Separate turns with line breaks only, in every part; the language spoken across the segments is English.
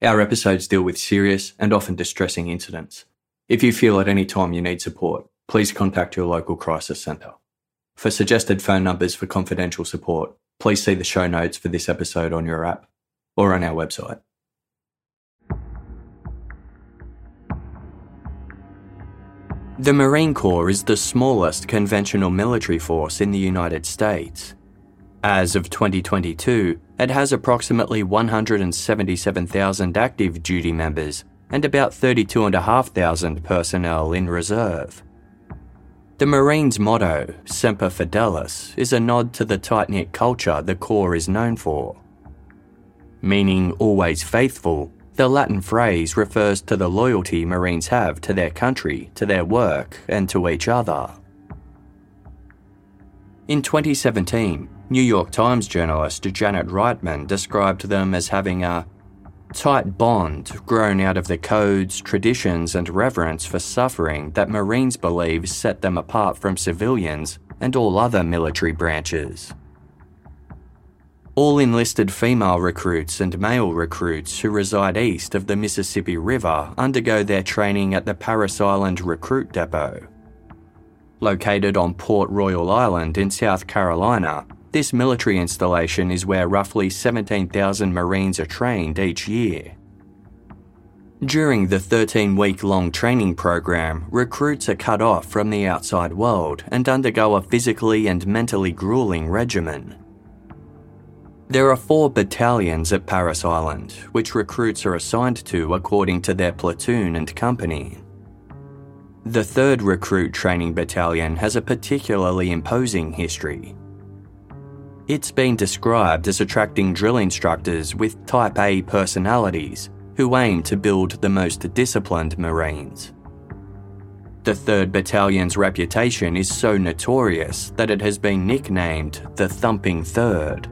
Our episodes deal with serious and often distressing incidents. If you feel at any time you need support, please contact your local crisis centre. For suggested phone numbers for confidential support, please see the show notes for this episode on your app or on our website. The Marine Corps is the smallest conventional military force in the United States. As of 2022, it has approximately 177,000 active duty members and about 32,500 personnel in reserve. The Marines' motto, Semper Fidelis, is a nod to the tight knit culture the Corps is known for. Meaning always faithful, the Latin phrase refers to the loyalty Marines have to their country, to their work, and to each other. In 2017, New York Times journalist Janet Reitman described them as having a tight bond grown out of the codes, traditions, and reverence for suffering that Marines believe set them apart from civilians and all other military branches. All enlisted female recruits and male recruits who reside east of the Mississippi River undergo their training at the Parris Island Recruit Depot. Located on Port Royal Island in South Carolina, this military installation is where roughly 17,000 Marines are trained each year. During the 13 week long training program, recruits are cut off from the outside world and undergo a physically and mentally grueling regimen. There are four battalions at Parris Island, which recruits are assigned to according to their platoon and company. The 3rd Recruit Training Battalion has a particularly imposing history. It's been described as attracting drill instructors with Type A personalities who aim to build the most disciplined Marines. The 3rd Battalion's reputation is so notorious that it has been nicknamed the Thumping Third.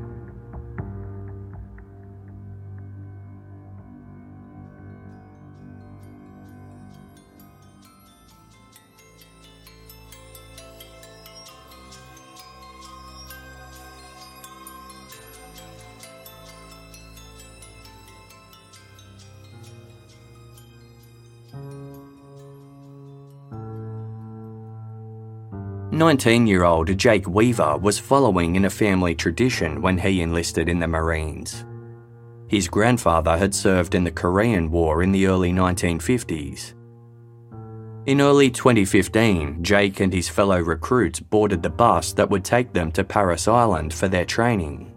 19 year old Jake Weaver was following in a family tradition when he enlisted in the Marines. His grandfather had served in the Korean War in the early 1950s. In early 2015, Jake and his fellow recruits boarded the bus that would take them to Parris Island for their training.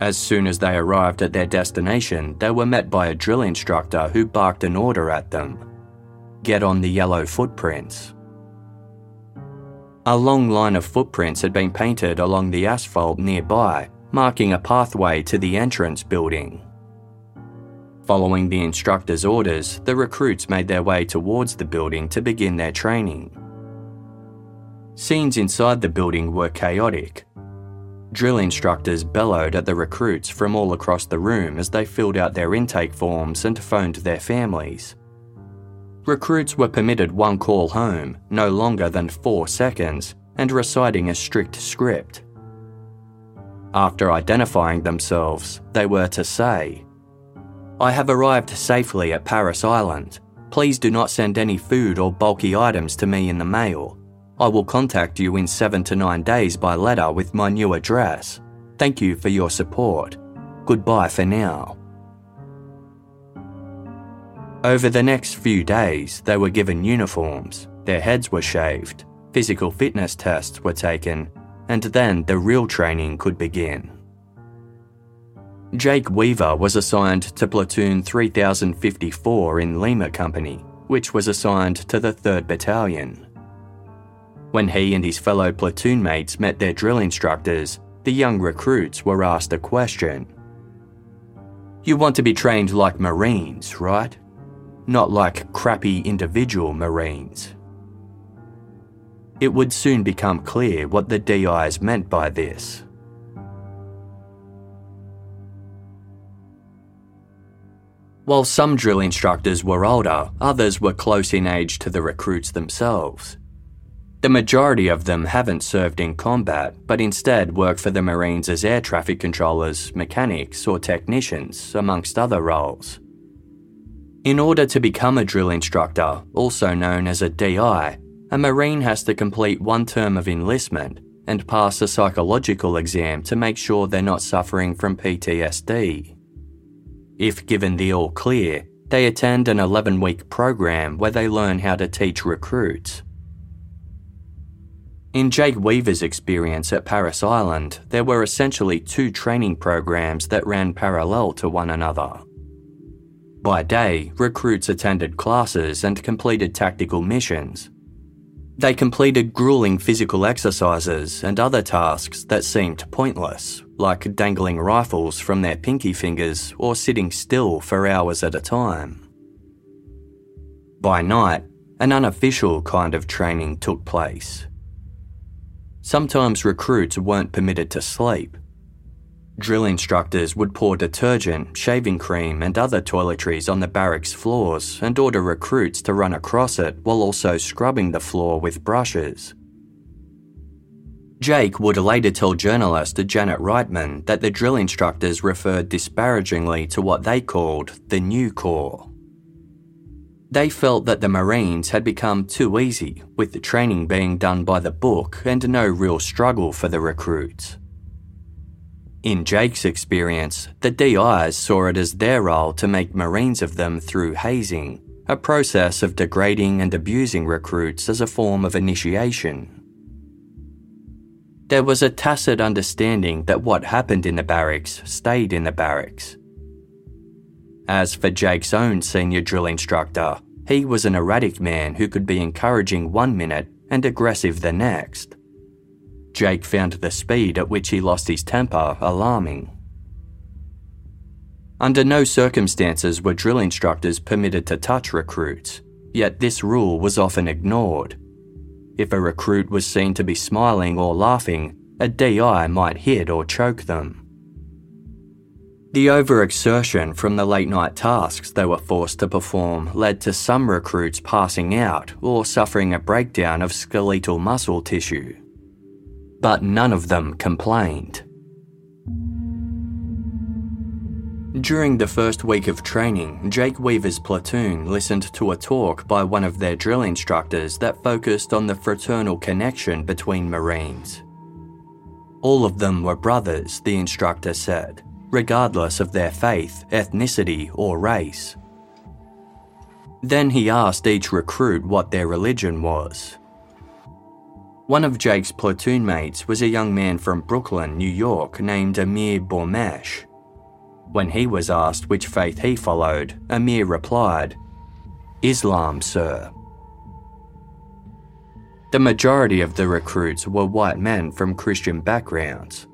As soon as they arrived at their destination, they were met by a drill instructor who barked an order at them Get on the yellow footprints. A long line of footprints had been painted along the asphalt nearby, marking a pathway to the entrance building. Following the instructor's orders, the recruits made their way towards the building to begin their training. Scenes inside the building were chaotic. Drill instructors bellowed at the recruits from all across the room as they filled out their intake forms and phoned their families. Recruits were permitted one call home, no longer than four seconds, and reciting a strict script. After identifying themselves, they were to say, I have arrived safely at Parris Island. Please do not send any food or bulky items to me in the mail. I will contact you in seven to nine days by letter with my new address. Thank you for your support. Goodbye for now. Over the next few days, they were given uniforms, their heads were shaved, physical fitness tests were taken, and then the real training could begin. Jake Weaver was assigned to Platoon 3054 in Lima Company, which was assigned to the 3rd Battalion. When he and his fellow platoon mates met their drill instructors, the young recruits were asked a question. You want to be trained like Marines, right? Not like crappy individual Marines. It would soon become clear what the DIs meant by this. While some drill instructors were older, others were close in age to the recruits themselves. The majority of them haven't served in combat, but instead work for the Marines as air traffic controllers, mechanics, or technicians, amongst other roles. In order to become a drill instructor, also known as a DI, a Marine has to complete one term of enlistment and pass a psychological exam to make sure they're not suffering from PTSD. If given the all clear, they attend an 11 week program where they learn how to teach recruits. In Jake Weaver's experience at Parris Island, there were essentially two training programs that ran parallel to one another. By day, recruits attended classes and completed tactical missions. They completed grueling physical exercises and other tasks that seemed pointless, like dangling rifles from their pinky fingers or sitting still for hours at a time. By night, an unofficial kind of training took place. Sometimes recruits weren't permitted to sleep. Drill instructors would pour detergent, shaving cream, and other toiletries on the barracks floors and order recruits to run across it while also scrubbing the floor with brushes. Jake would later tell journalist Janet Reitman that the drill instructors referred disparagingly to what they called the New Corps. They felt that the Marines had become too easy, with the training being done by the book and no real struggle for the recruits. In Jake's experience, the DIs saw it as their role to make Marines of them through hazing, a process of degrading and abusing recruits as a form of initiation. There was a tacit understanding that what happened in the barracks stayed in the barracks, as for Jake's own senior drill instructor, he was an erratic man who could be encouraging one minute and aggressive the next. Jake found the speed at which he lost his temper alarming. Under no circumstances were drill instructors permitted to touch recruits, yet this rule was often ignored. If a recruit was seen to be smiling or laughing, a DI might hit or choke them. The overexertion from the late night tasks they were forced to perform led to some recruits passing out or suffering a breakdown of skeletal muscle tissue. But none of them complained. During the first week of training, Jake Weaver's platoon listened to a talk by one of their drill instructors that focused on the fraternal connection between Marines. All of them were brothers, the instructor said regardless of their faith, ethnicity, or race. Then he asked each recruit what their religion was. One of Jake's platoon mates was a young man from Brooklyn, New York, named Amir Bourmeche. When he was asked which faith he followed, Amir replied, Islam, sir. The majority of the recruits were white men from Christian backgrounds.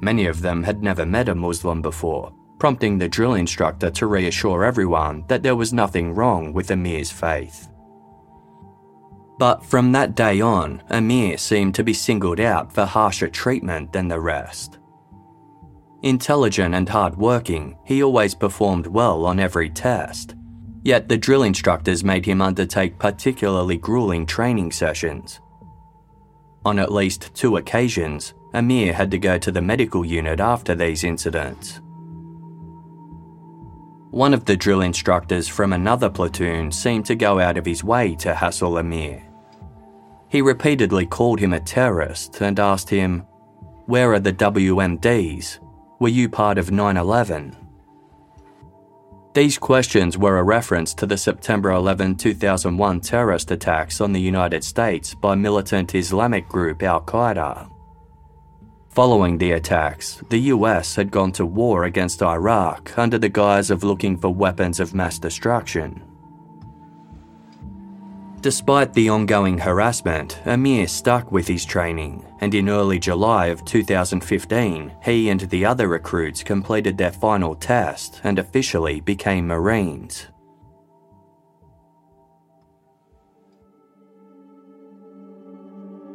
Many of them had never met a Muslim before, prompting the drill instructor to reassure everyone that there was nothing wrong with Amir's faith. But from that day on, Amir seemed to be singled out for harsher treatment than the rest. Intelligent and hard-working, he always performed well on every test. Yet the drill instructors made him undertake particularly grueling training sessions. On at least two occasions, Amir had to go to the medical unit after these incidents. One of the drill instructors from another platoon seemed to go out of his way to hassle Amir. He repeatedly called him a terrorist and asked him, Where are the WMDs? Were you part of 9 11? These questions were a reference to the September 11, 2001 terrorist attacks on the United States by militant Islamic group Al Qaeda. Following the attacks, the US had gone to war against Iraq under the guise of looking for weapons of mass destruction. Despite the ongoing harassment, Amir stuck with his training, and in early July of 2015, he and the other recruits completed their final test and officially became Marines.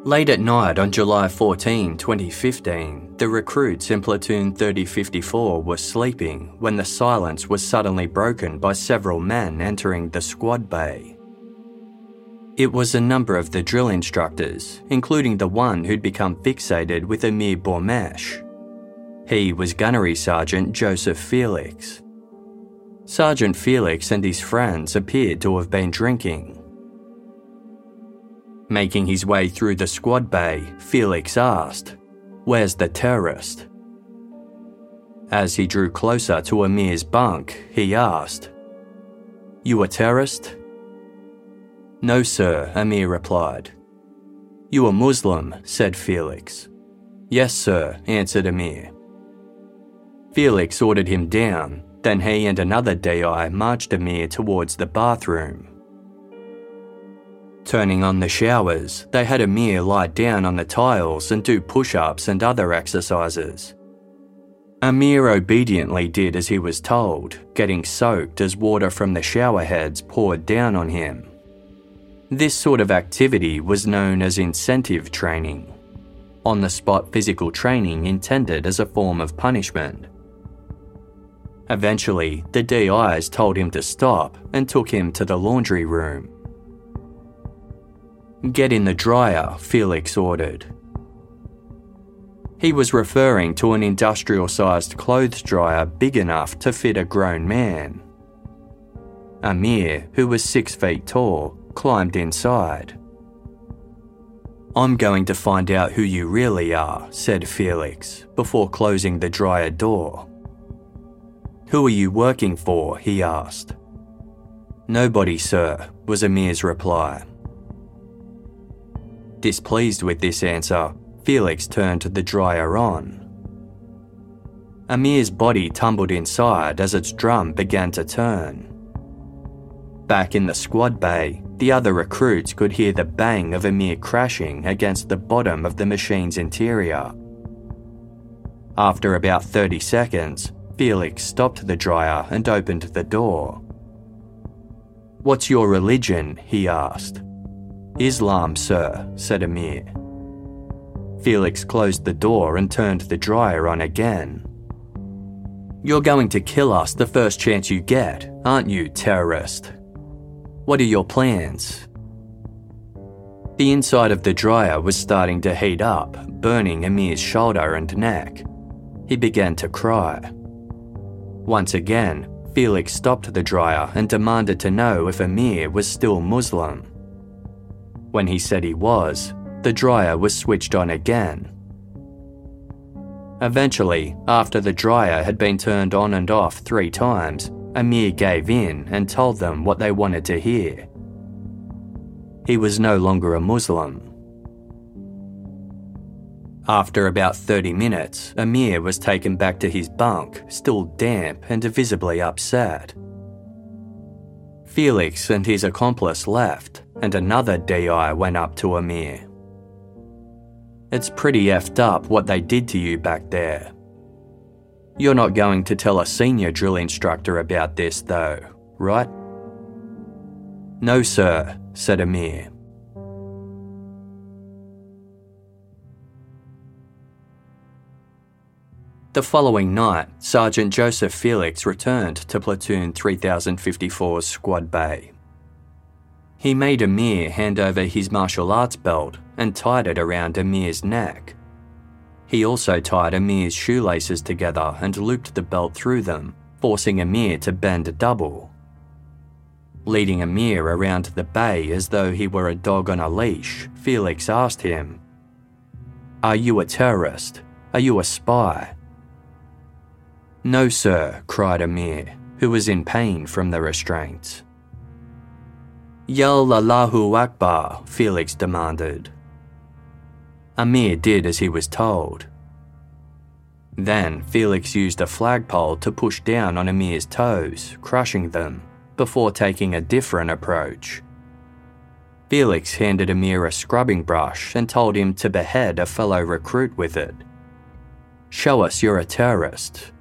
Late at night on July 14, 2015, the recruits in Platoon 3054 were sleeping when the silence was suddenly broken by several men entering the squad bay. It was a number of the drill instructors, including the one who'd become fixated with Amir Bourmeche. He was Gunnery Sergeant Joseph Felix. Sergeant Felix and his friends appeared to have been drinking. Making his way through the squad bay, Felix asked, Where's the terrorist? As he drew closer to Amir's bunk, he asked, You a terrorist? No, sir, Amir replied. You are Muslim, said Felix. Yes, sir, answered Amir. Felix ordered him down, then he and another DI marched Amir towards the bathroom. Turning on the showers, they had Amir lie down on the tiles and do push ups and other exercises. Amir obediently did as he was told, getting soaked as water from the shower heads poured down on him. This sort of activity was known as incentive training, on the spot physical training intended as a form of punishment. Eventually, the DIs told him to stop and took him to the laundry room. Get in the dryer, Felix ordered. He was referring to an industrial sized clothes dryer big enough to fit a grown man. Amir, who was six feet tall, climbed inside. I'm going to find out who you really are, said Felix, before closing the dryer door. Who are you working for? he asked. Nobody, sir, was Amir's reply. Displeased with this answer, Felix turned the dryer on. Amir's body tumbled inside as its drum began to turn. Back in the squad bay, the other recruits could hear the bang of Amir crashing against the bottom of the machine's interior. After about 30 seconds, Felix stopped the dryer and opened the door. What's your religion? he asked. Islam, sir, said Amir. Felix closed the door and turned the dryer on again. You're going to kill us the first chance you get, aren't you, terrorist? What are your plans? The inside of the dryer was starting to heat up, burning Amir's shoulder and neck. He began to cry. Once again, Felix stopped the dryer and demanded to know if Amir was still Muslim. When he said he was, the dryer was switched on again. Eventually, after the dryer had been turned on and off three times, Amir gave in and told them what they wanted to hear. He was no longer a Muslim. After about 30 minutes, Amir was taken back to his bunk, still damp and visibly upset. Felix and his accomplice left, and another DI went up to Amir. It's pretty effed up what they did to you back there. You're not going to tell a senior drill instructor about this, though, right? No, sir, said Amir. The following night, Sergeant Joseph Felix returned to Platoon 3054's Squad Bay. He made Amir hand over his martial arts belt and tied it around Amir's neck. He also tied Amir's shoelaces together and looped the belt through them, forcing Amir to bend double. Leading Amir around the bay as though he were a dog on a leash, Felix asked him, Are you a terrorist? Are you a spy? No, sir, cried Amir, who was in pain from the restraints. Yell Allahu Akbar, Felix demanded. Amir did as he was told. Then Felix used a flagpole to push down on Amir's toes, crushing them, before taking a different approach. Felix handed Amir a scrubbing brush and told him to behead a fellow recruit with it. Show us you're a terrorist,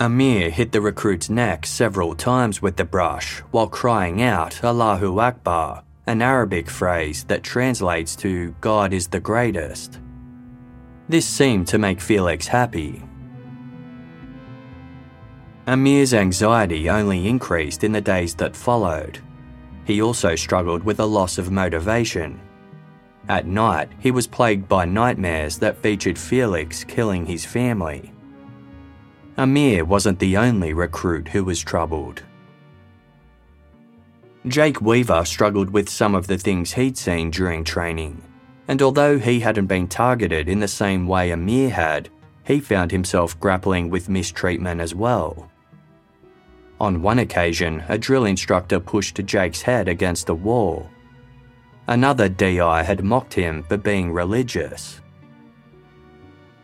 Amir hit the recruit's neck several times with the brush while crying out Allahu Akbar, an Arabic phrase that translates to God is the greatest. This seemed to make Felix happy. Amir's anxiety only increased in the days that followed. He also struggled with a loss of motivation. At night, he was plagued by nightmares that featured Felix killing his family. Amir wasn't the only recruit who was troubled. Jake Weaver struggled with some of the things he'd seen during training, and although he hadn't been targeted in the same way Amir had, he found himself grappling with mistreatment as well. On one occasion, a drill instructor pushed Jake's head against the wall. Another DI had mocked him for being religious.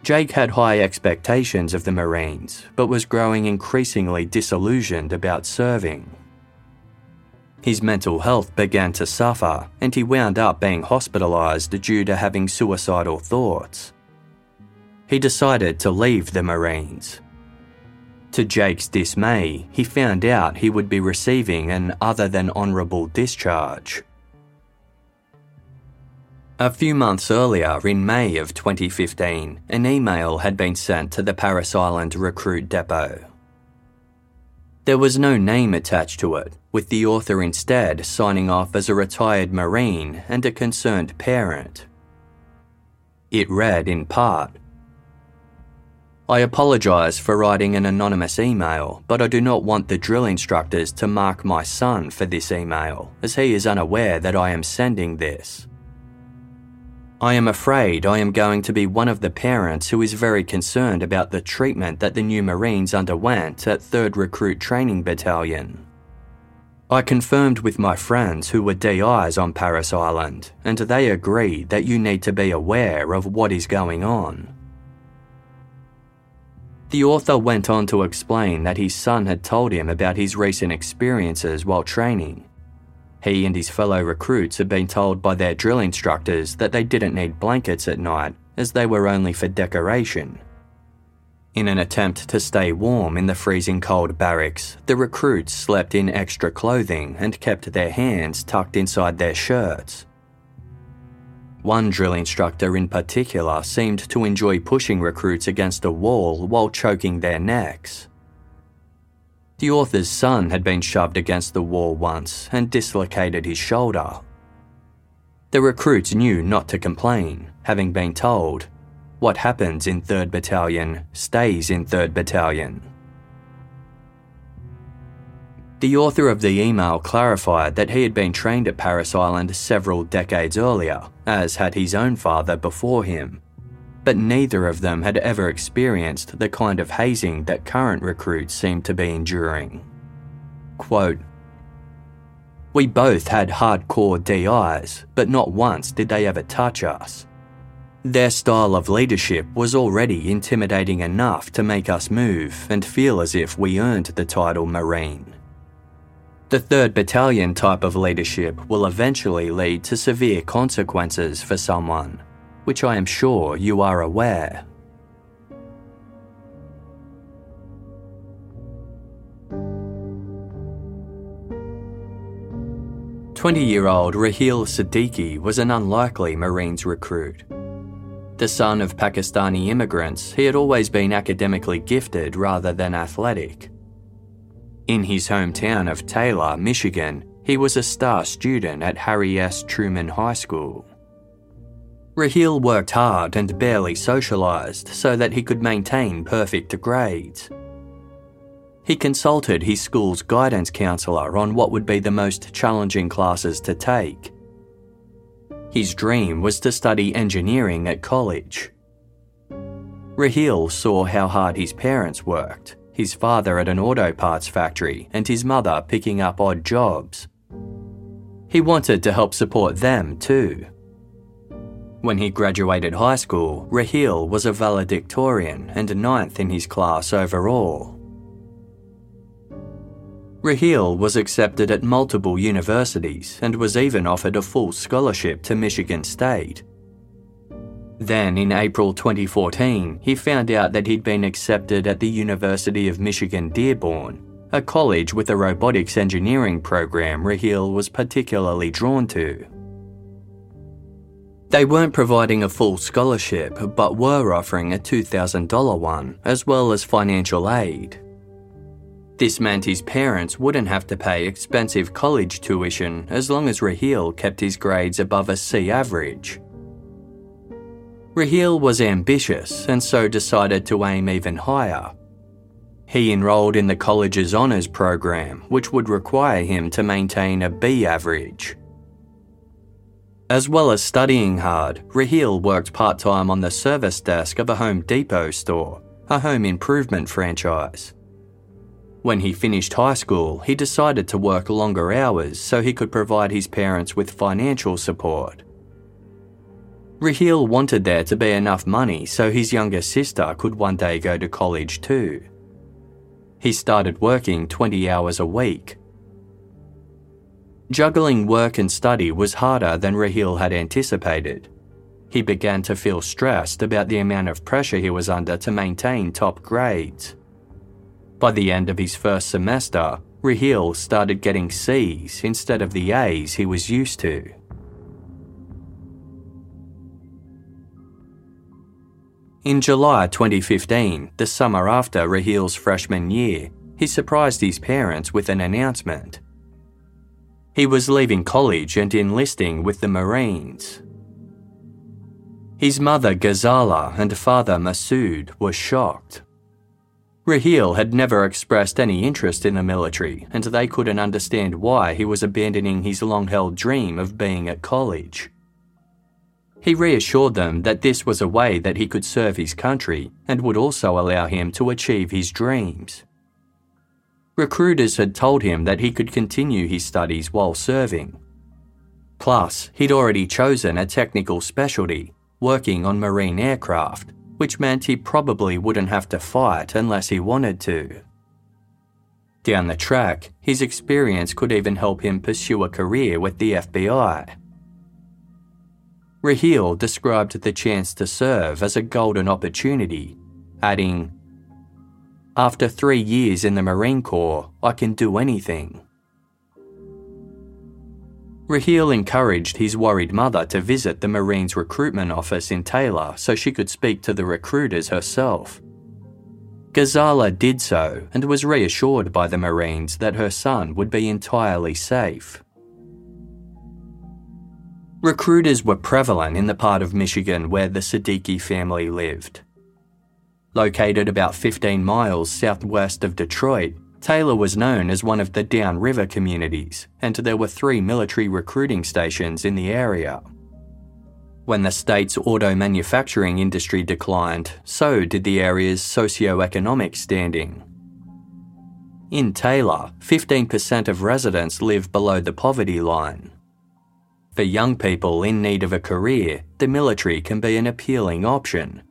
Jake had high expectations of the Marines, but was growing increasingly disillusioned about serving. His mental health began to suffer, and he wound up being hospitalised due to having suicidal thoughts. He decided to leave the Marines. To Jake's dismay, he found out he would be receiving an other than honourable discharge. A few months earlier, in May of 2015, an email had been sent to the Parris Island Recruit Depot. There was no name attached to it, with the author instead signing off as a retired Marine and a concerned parent. It read in part I apologise for writing an anonymous email, but I do not want the drill instructors to mark my son for this email, as he is unaware that I am sending this. I am afraid I am going to be one of the parents who is very concerned about the treatment that the new Marines underwent at 3rd Recruit Training Battalion. I confirmed with my friends who were DIs on Parris Island, and they agreed that you need to be aware of what is going on. The author went on to explain that his son had told him about his recent experiences while training he and his fellow recruits had been told by their drill instructors that they didn't need blankets at night as they were only for decoration. In an attempt to stay warm in the freezing cold barracks, the recruits slept in extra clothing and kept their hands tucked inside their shirts. One drill instructor in particular seemed to enjoy pushing recruits against a wall while choking their necks. The author's son had been shoved against the wall once and dislocated his shoulder. The recruits knew not to complain, having been told, what happens in 3rd Battalion stays in 3rd Battalion. The author of the email clarified that he had been trained at Parris Island several decades earlier, as had his own father before him, but neither of them had ever experienced the kind of hazing that current recruits seem to be enduring. Quote, we both had hardcore DIs, but not once did they ever touch us. Their style of leadership was already intimidating enough to make us move and feel as if we earned the title Marine. The 3rd Battalion type of leadership will eventually lead to severe consequences for someone, which I am sure you are aware. Twenty-year-old Raheel Siddiqui was an unlikely Marines recruit. The son of Pakistani immigrants, he had always been academically gifted rather than athletic. In his hometown of Taylor, Michigan, he was a star student at Harry S. Truman High School. Raheel worked hard and barely socialised so that he could maintain perfect grades. He consulted his school's guidance counsellor on what would be the most challenging classes to take. His dream was to study engineering at college. Raheel saw how hard his parents worked, his father at an auto parts factory and his mother picking up odd jobs. He wanted to help support them too. When he graduated high school, Raheel was a valedictorian and ninth in his class overall. Raheel was accepted at multiple universities and was even offered a full scholarship to Michigan State. Then, in April 2014, he found out that he'd been accepted at the University of Michigan Dearborn, a college with a robotics engineering program Raheel was particularly drawn to. They weren't providing a full scholarship, but were offering a $2,000 one, as well as financial aid. This meant his parents wouldn't have to pay expensive college tuition as long as Raheel kept his grades above a C average. Raheel was ambitious and so decided to aim even higher. He enrolled in the college's honours program, which would require him to maintain a B average. As well as studying hard, Raheel worked part time on the service desk of a Home Depot store, a home improvement franchise. When he finished high school, he decided to work longer hours so he could provide his parents with financial support. Raheel wanted there to be enough money so his younger sister could one day go to college too. He started working 20 hours a week. Juggling work and study was harder than Raheel had anticipated. He began to feel stressed about the amount of pressure he was under to maintain top grades. By the end of his first semester, Raheel started getting C's instead of the A's he was used to. In July 2015, the summer after Raheel's freshman year, he surprised his parents with an announcement. He was leaving college and enlisting with the Marines. His mother Ghazala and father Masood were shocked. Raheel had never expressed any interest in the military, and they couldn't understand why he was abandoning his long held dream of being at college. He reassured them that this was a way that he could serve his country and would also allow him to achieve his dreams. Recruiters had told him that he could continue his studies while serving. Plus, he'd already chosen a technical specialty, working on marine aircraft, which meant he probably wouldn't have to fight unless he wanted to. Down the track, his experience could even help him pursue a career with the FBI. Raheel described the chance to serve as a golden opportunity, adding, After three years in the Marine Corps, I can do anything. Raheel encouraged his worried mother to visit the Marines recruitment office in Taylor so she could speak to the recruiters herself. Ghazala did so and was reassured by the Marines that her son would be entirely safe. Recruiters were prevalent in the part of Michigan where the Siddiqui family lived. Located about 15 miles southwest of Detroit, Taylor was known as one of the downriver communities, and there were three military recruiting stations in the area. When the state's auto manufacturing industry declined, so did the area's socio-economic standing. In Taylor, 15% of residents live below the poverty line. For young people in need of a career, the military can be an appealing option,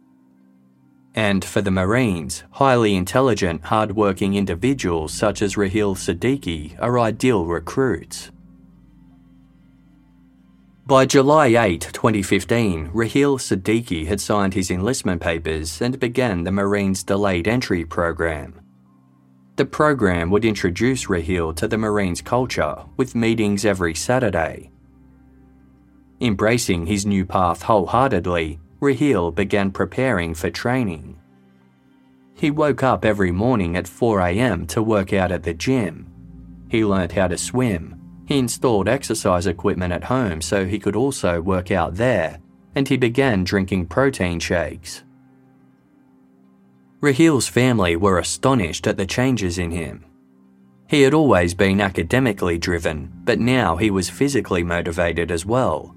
and for the Marines, highly intelligent, hard-working individuals such as Raheel Siddiqui are ideal recruits. By July 8, 2015, Raheel Siddiqui had signed his enlistment papers and began the Marines Delayed Entry Program. The program would introduce Raheel to the Marines culture with meetings every Saturday. Embracing his new path wholeheartedly, Raheel began preparing for training. He woke up every morning at 4am to work out at the gym. He learnt how to swim. He installed exercise equipment at home so he could also work out there, and he began drinking protein shakes. Raheel's family were astonished at the changes in him. He had always been academically driven, but now he was physically motivated as well.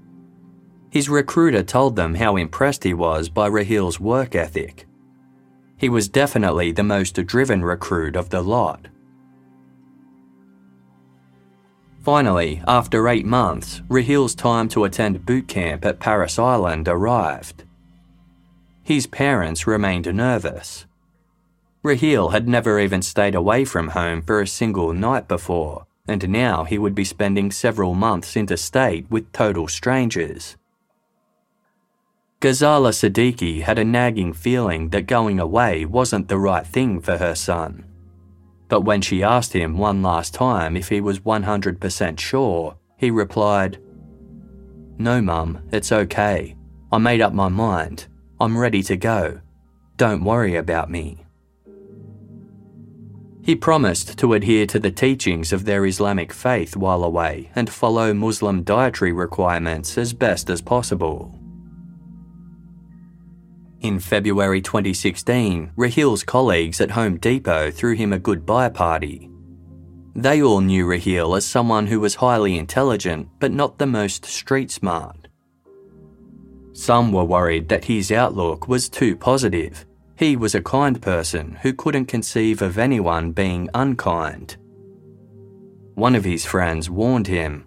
His recruiter told them how impressed he was by Raheel's work ethic. He was definitely the most driven recruit of the lot. Finally, after eight months, Raheel's time to attend boot camp at Parris Island arrived. His parents remained nervous. Raheel had never even stayed away from home for a single night before, and now he would be spending several months interstate with total strangers. Ghazala Siddiqui had a nagging feeling that going away wasn't the right thing for her son. But when she asked him one last time if he was 100% sure, he replied, No, Mum, it's okay. I made up my mind. I'm ready to go. Don't worry about me. He promised to adhere to the teachings of their Islamic faith while away and follow Muslim dietary requirements as best as possible. In February 2016, Raheel's colleagues at Home Depot threw him a goodbye party. They all knew Raheel as someone who was highly intelligent but not the most street smart. Some were worried that his outlook was too positive he was a kind person who couldn't conceive of anyone being unkind. One of his friends warned him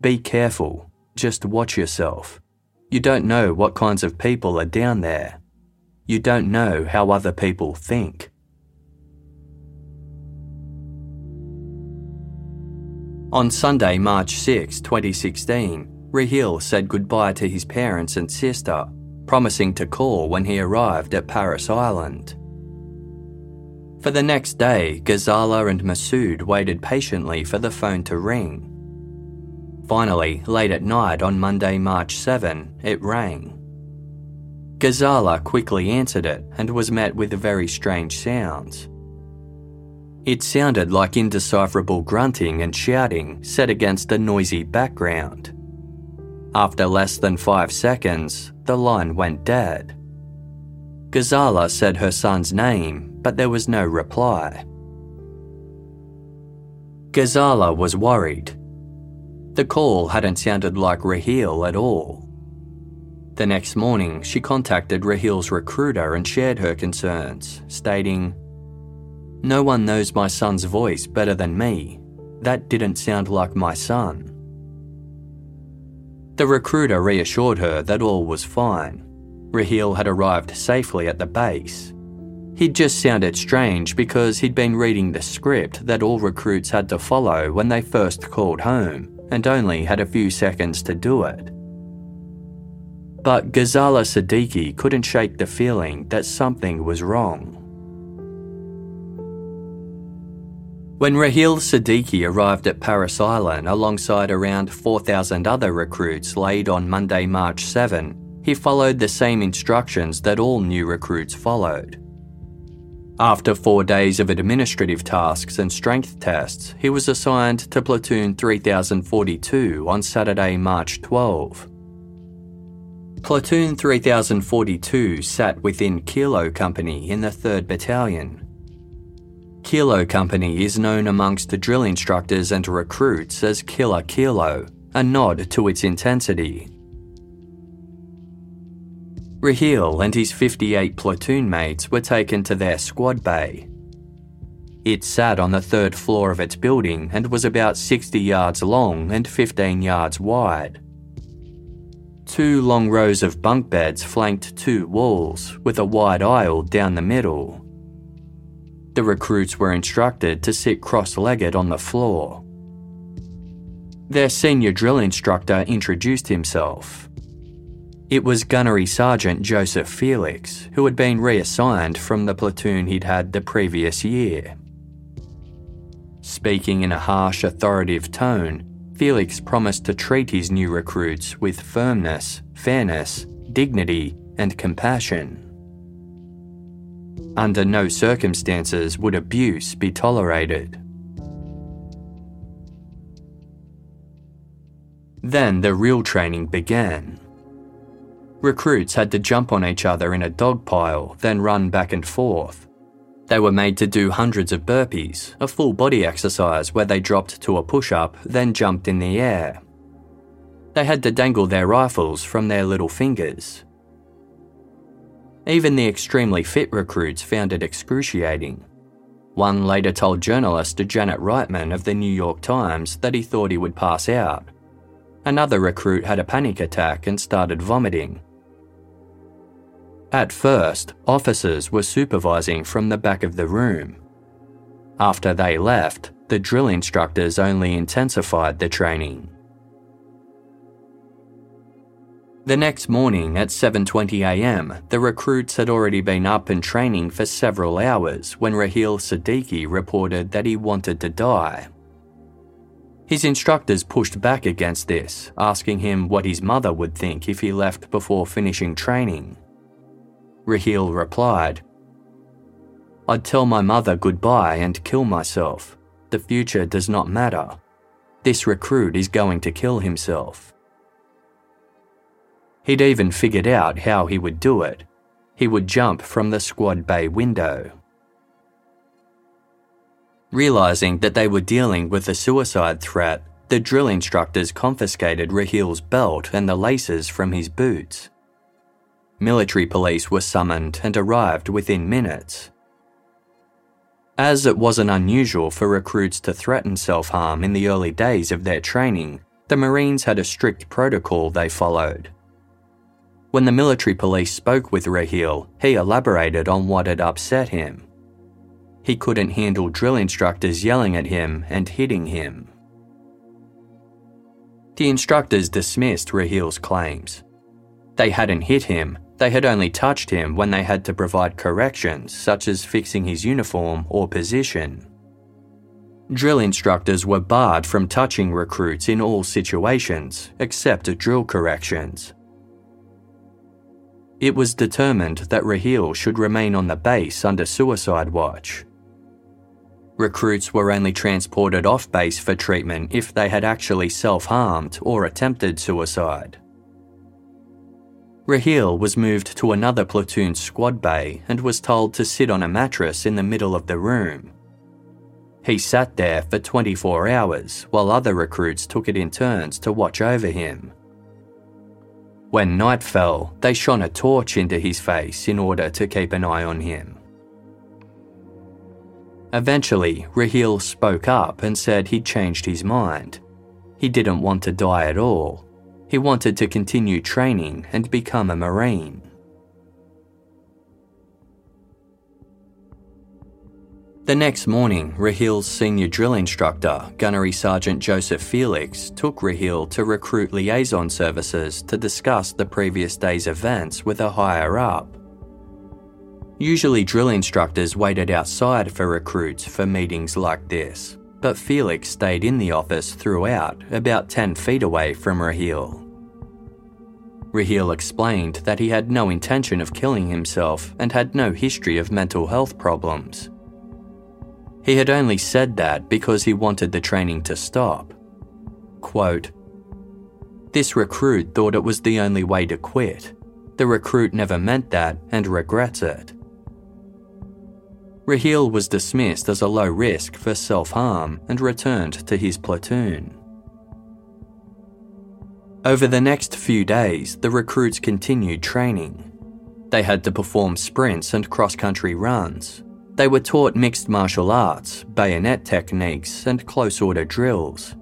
Be careful, just watch yourself. You don't know what kinds of people are down there. You don't know how other people think. On Sunday, March 6, 2016, Raheel said goodbye to his parents and sister promising to call when he arrived at Parris Island. For the next day, Ghazala and Masood waited patiently for the phone to ring. Finally, late at night on Monday, March 7, it rang. Ghazala quickly answered it and was met with very strange sounds. It sounded like indecipherable grunting and shouting set against a noisy background. After less than five seconds, the line went dead. Ghazala said her son's name, but there was no reply. Ghazala was worried. The call hadn't sounded like Raheel at all. The next morning, she contacted Raheel's recruiter and shared her concerns, stating, No one knows my son's voice better than me. That didn't sound like my son. The recruiter reassured her that all was fine. Raheel had arrived safely at the base. He'd just sounded strange because he'd been reading the script that all recruits had to follow when they first called home and only had a few seconds to do it. But Ghazala Siddiqui couldn't shake the feeling that something was wrong. When Raheel Siddiqui arrived at Parris Island alongside around 4,000 other recruits late on Monday, March 7, he followed the same instructions that all new recruits followed. After four days of administrative tasks and strength tests, he was assigned to Platoon 3042 on Saturday, March 12. Platoon 3042 sat within Kilo Company in the 3rd Battalion, Kilo Company is known amongst the drill instructors and recruits as Killer Kilo, a nod to its intensity. Raheel and his 58 platoon mates were taken to their squad bay. It sat on the third floor of its building and was about 60 yards long and 15 yards wide. Two long rows of bunk beds flanked two walls, with a wide aisle down the middle. The recruits were instructed to sit cross legged on the floor. Their senior drill instructor introduced himself. It was Gunnery Sergeant Joseph Felix, who had been reassigned from the platoon he'd had the previous year. Speaking in a harsh, authoritative tone, Felix promised to treat his new recruits with firmness, fairness, dignity, and compassion. Under no circumstances would abuse be tolerated. Then the real training began. Recruits had to jump on each other in a dog pile, then run back and forth. They were made to do hundreds of burpees, a full body exercise where they dropped to a push up, then jumped in the air. They had to dangle their rifles from their little fingers, even the extremely fit recruits found it excruciating. One later told journalist Janet Reitman of the New York Times that he thought he would pass out. Another recruit had a panic attack and started vomiting. At first, officers were supervising from the back of the room. After they left, the drill instructors only intensified the training. The next morning at 7.20am, the recruits had already been up and training for several hours when Raheel Siddiqui reported that he wanted to die. His instructors pushed back against this, asking him what his mother would think if he left before finishing training. Raheel replied, I'd tell my mother goodbye and kill myself. The future does not matter. This recruit is going to kill himself. He'd even figured out how he would do it. He would jump from the squad bay window. Realizing that they were dealing with a suicide threat, the drill instructors confiscated Raheel's belt and the laces from his boots. Military police were summoned and arrived within minutes. As it wasn't unusual for recruits to threaten self harm in the early days of their training, the Marines had a strict protocol they followed. When the military police spoke with Raheel, he elaborated on what had upset him. He couldn't handle drill instructors yelling at him and hitting him. The instructors dismissed Raheel's claims. They hadn't hit him, they had only touched him when they had to provide corrections, such as fixing his uniform or position. Drill instructors were barred from touching recruits in all situations, except at drill corrections. It was determined that Raheel should remain on the base under suicide watch. Recruits were only transported off base for treatment if they had actually self harmed or attempted suicide. Raheel was moved to another platoon squad bay and was told to sit on a mattress in the middle of the room. He sat there for 24 hours while other recruits took it in turns to watch over him. When night fell, they shone a torch into his face in order to keep an eye on him. Eventually, Raheel spoke up and said he'd changed his mind. He didn't want to die at all he wanted to continue training and become a Marine. The next morning, Raheel's senior drill instructor, Gunnery Sergeant Joseph Felix, took Raheel to recruit liaison services to discuss the previous day's events with a higher up. Usually, drill instructors waited outside for recruits for meetings like this but Felix stayed in the office throughout, about 10 feet away from Raheel. Raheel explained that he had no intention of killing himself and had no history of mental health problems. He had only said that because he wanted the training to stop. Quote, This recruit thought it was the only way to quit. The recruit never meant that and regrets it. Raheel was dismissed as a low risk for self harm and returned to his platoon. Over the next few days, the recruits continued training. They had to perform sprints and cross country runs. They were taught mixed martial arts, bayonet techniques, and close order drills.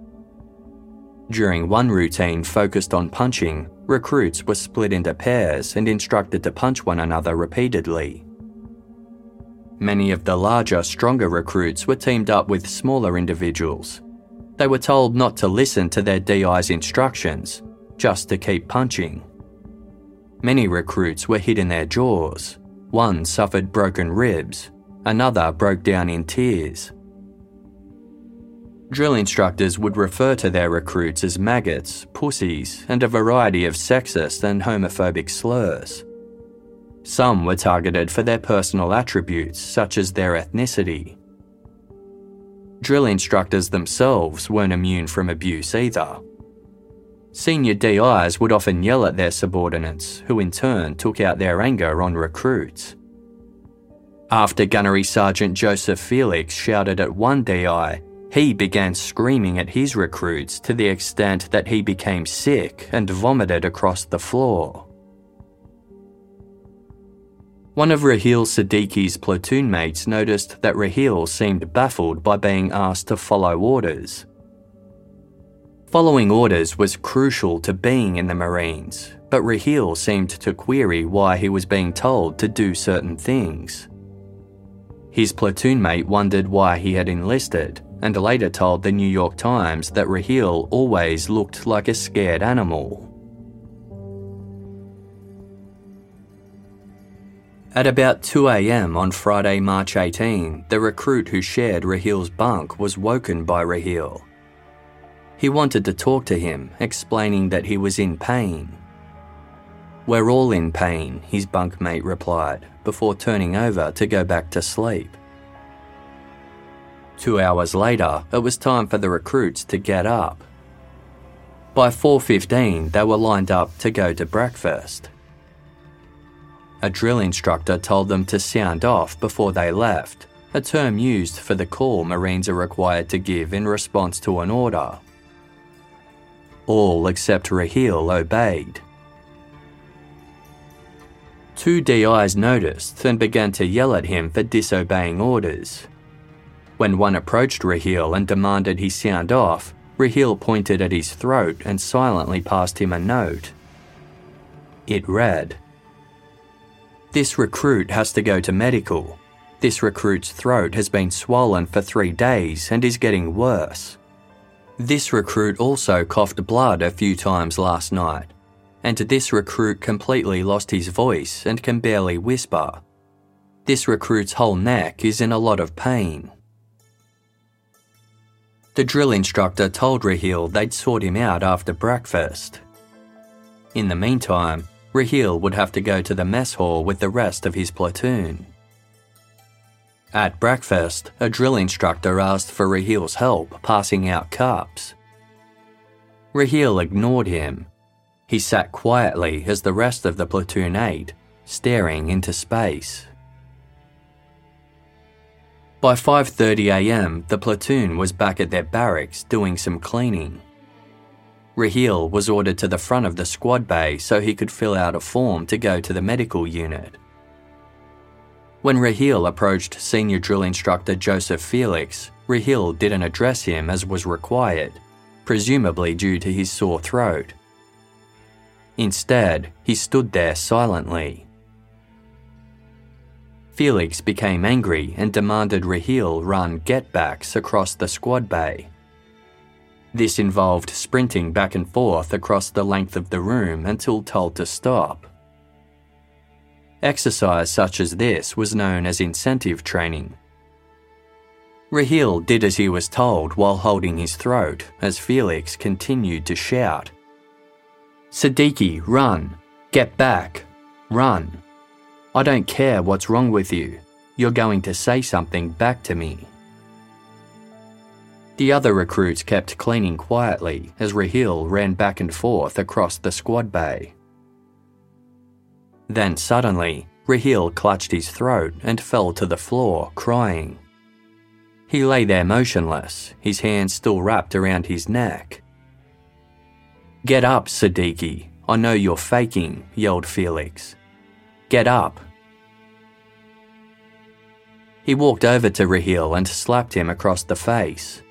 During one routine focused on punching, recruits were split into pairs and instructed to punch one another repeatedly. Many of the larger, stronger recruits were teamed up with smaller individuals. They were told not to listen to their DI's instructions, just to keep punching. Many recruits were hit in their jaws. One suffered broken ribs, another broke down in tears. Drill instructors would refer to their recruits as maggots, pussies, and a variety of sexist and homophobic slurs. Some were targeted for their personal attributes, such as their ethnicity. Drill instructors themselves weren't immune from abuse either. Senior DIs would often yell at their subordinates, who in turn took out their anger on recruits. After Gunnery Sergeant Joseph Felix shouted at one DI, he began screaming at his recruits to the extent that he became sick and vomited across the floor. One of Raheel Siddiqui's platoon mates noticed that Raheel seemed baffled by being asked to follow orders. Following orders was crucial to being in the Marines, but Raheel seemed to query why he was being told to do certain things. His platoon mate wondered why he had enlisted and later told the New York Times that Raheel always looked like a scared animal. At about 2am on Friday, March 18, the recruit who shared Raheel's bunk was woken by Raheel. He wanted to talk to him, explaining that he was in pain. We're all in pain, his bunkmate replied, before turning over to go back to sleep. Two hours later, it was time for the recruits to get up. By 4.15, they were lined up to go to breakfast. A drill instructor told them to sound off before they left, a term used for the call Marines are required to give in response to an order. All except Raheel obeyed. Two DIs noticed and began to yell at him for disobeying orders. When one approached Raheel and demanded he sound off, Raheel pointed at his throat and silently passed him a note. It read This recruit has to go to medical. This recruit's throat has been swollen for three days and is getting worse. This recruit also coughed blood a few times last night, and this recruit completely lost his voice and can barely whisper. This recruit's whole neck is in a lot of pain. The drill instructor told Raheel they'd sort him out after breakfast. In the meantime, Raheel would have to go to the mess hall with the rest of his platoon. At breakfast, a drill instructor asked for Raheel's help passing out cups. Raheel ignored him. He sat quietly as the rest of the platoon ate, staring into space. By 5:30 a.m., the platoon was back at their barracks doing some cleaning. Raheel was ordered to the front of the squad bay so he could fill out a form to go to the medical unit. When Raheel approached senior drill instructor Joseph Felix, Raheel didn't address him as was required, presumably due to his sore throat. Instead, he stood there silently. Felix became angry and demanded Raheel run get-backs across the squad bay. This involved sprinting back and forth across the length of the room until told to stop. Exercise such as this was known as incentive training. Raheel did as he was told while holding his throat as Felix continued to shout. Siddiqui, run! Get back! Run! I don't care what's wrong with you. You're going to say something back to me. The other recruits kept cleaning quietly as Raheel ran back and forth across the squad bay. Then suddenly, Raheel clutched his throat and fell to the floor, crying. He lay there motionless, his hands still wrapped around his neck. Get up, Siddiqui. I know you're faking, yelled Felix. Get up. He walked over to Raheel and slapped him across the face.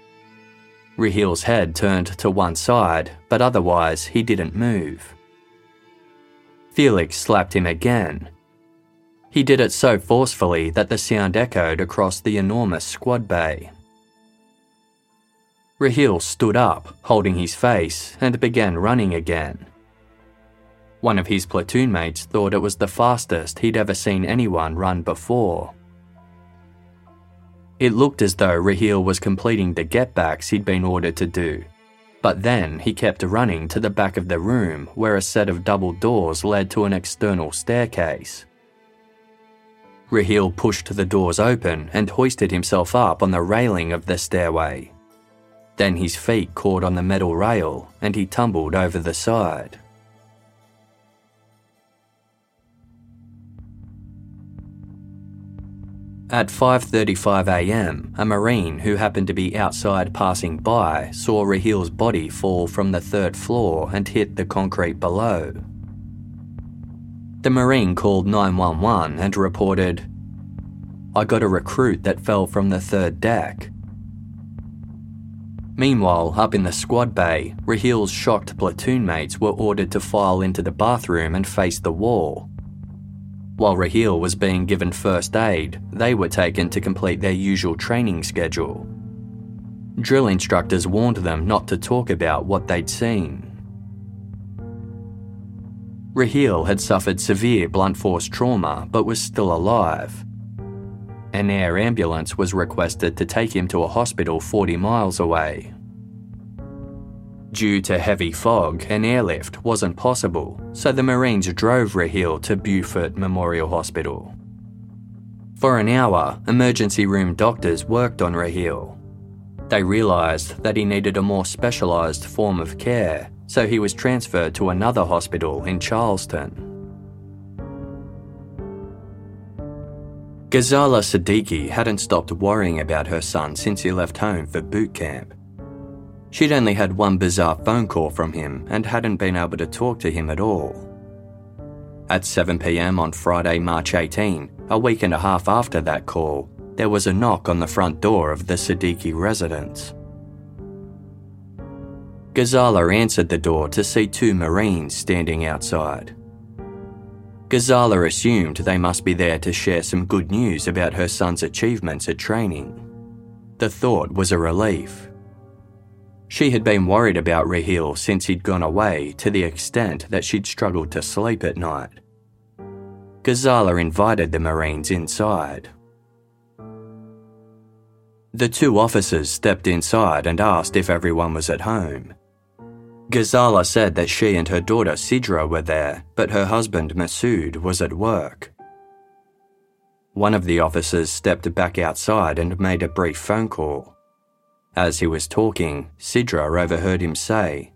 Raheel's head turned to one side, but otherwise he didn't move. Felix slapped him again. He did it so forcefully that the sound echoed across the enormous squad bay. Raheel stood up, holding his face, and began running again. One of his platoon mates thought it was the fastest he'd ever seen anyone run before. It looked as though Raheel was completing the get-backs he'd been ordered to do, but then he kept running to the back of the room where a set of double doors led to an external staircase. Raheel pushed the doors open and hoisted himself up on the railing of the stairway. Then his feet caught on the metal rail and he tumbled over the side. At 5:35 a.m., a marine who happened to be outside passing by saw Raheel's body fall from the third floor and hit the concrete below. The marine called 911 and reported, "I got a recruit that fell from the third deck." Meanwhile, up in the squad bay, Raheel's shocked platoon mates were ordered to file into the bathroom and face the wall. While Raheel was being given first aid, they were taken to complete their usual training schedule. Drill instructors warned them not to talk about what they'd seen. Raheel had suffered severe blunt force trauma but was still alive. An air ambulance was requested to take him to a hospital 40 miles away. Due to heavy fog, an airlift wasn't possible, so the Marines drove Raheel to Beaufort Memorial Hospital. For an hour, emergency room doctors worked on Raheel. They realised that he needed a more specialised form of care, so he was transferred to another hospital in Charleston. Ghazala Siddiqui hadn't stopped worrying about her son since he left home for boot camp. She'd only had one bizarre phone call from him and hadn't been able to talk to him at all. At 7pm on Friday, March 18, a week and a half after that call, there was a knock on the front door of the Siddiqui residence. Ghazala answered the door to see two Marines standing outside. Ghazala assumed they must be there to share some good news about her son's achievements at training. The thought was a relief. She had been worried about Raheel since he'd gone away to the extent that she'd struggled to sleep at night. Ghazala invited the Marines inside. The two officers stepped inside and asked if everyone was at home. Ghazala said that she and her daughter Sidra were there, but her husband Masood was at work. One of the officers stepped back outside and made a brief phone call. As he was talking, Sidra overheard him say,